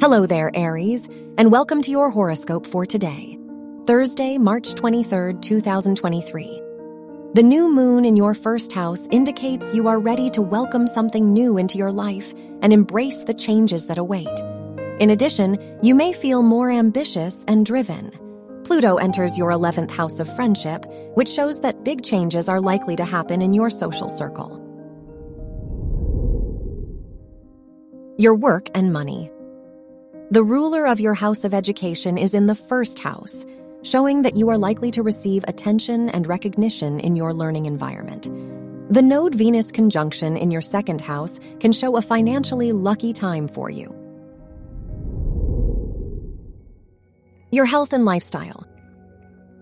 Hello there, Aries, and welcome to your horoscope for today, Thursday, March 23rd, 2023. The new moon in your first house indicates you are ready to welcome something new into your life and embrace the changes that await. In addition, you may feel more ambitious and driven. Pluto enters your 11th house of friendship, which shows that big changes are likely to happen in your social circle. Your work and money. The ruler of your house of education is in the first house, showing that you are likely to receive attention and recognition in your learning environment. The Node Venus conjunction in your second house can show a financially lucky time for you. Your health and lifestyle.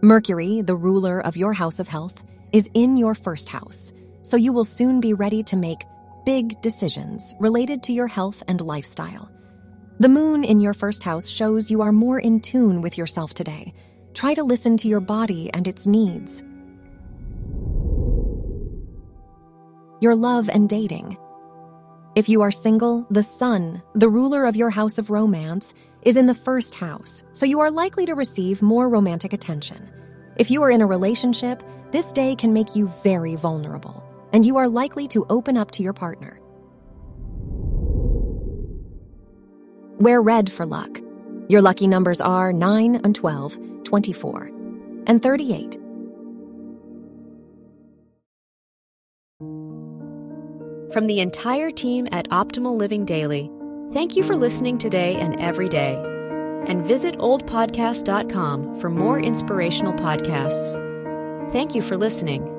Mercury, the ruler of your house of health, is in your first house, so you will soon be ready to make big decisions related to your health and lifestyle. The moon in your first house shows you are more in tune with yourself today. Try to listen to your body and its needs. Your love and dating. If you are single, the sun, the ruler of your house of romance, is in the first house, so you are likely to receive more romantic attention. If you are in a relationship, this day can make you very vulnerable and you are likely to open up to your partner. Wear red for luck. Your lucky numbers are 9 and 12, 24, and 38. From the entire team at Optimal Living Daily, thank you for listening today and every day. And visit oldpodcast.com for more inspirational podcasts. Thank you for listening.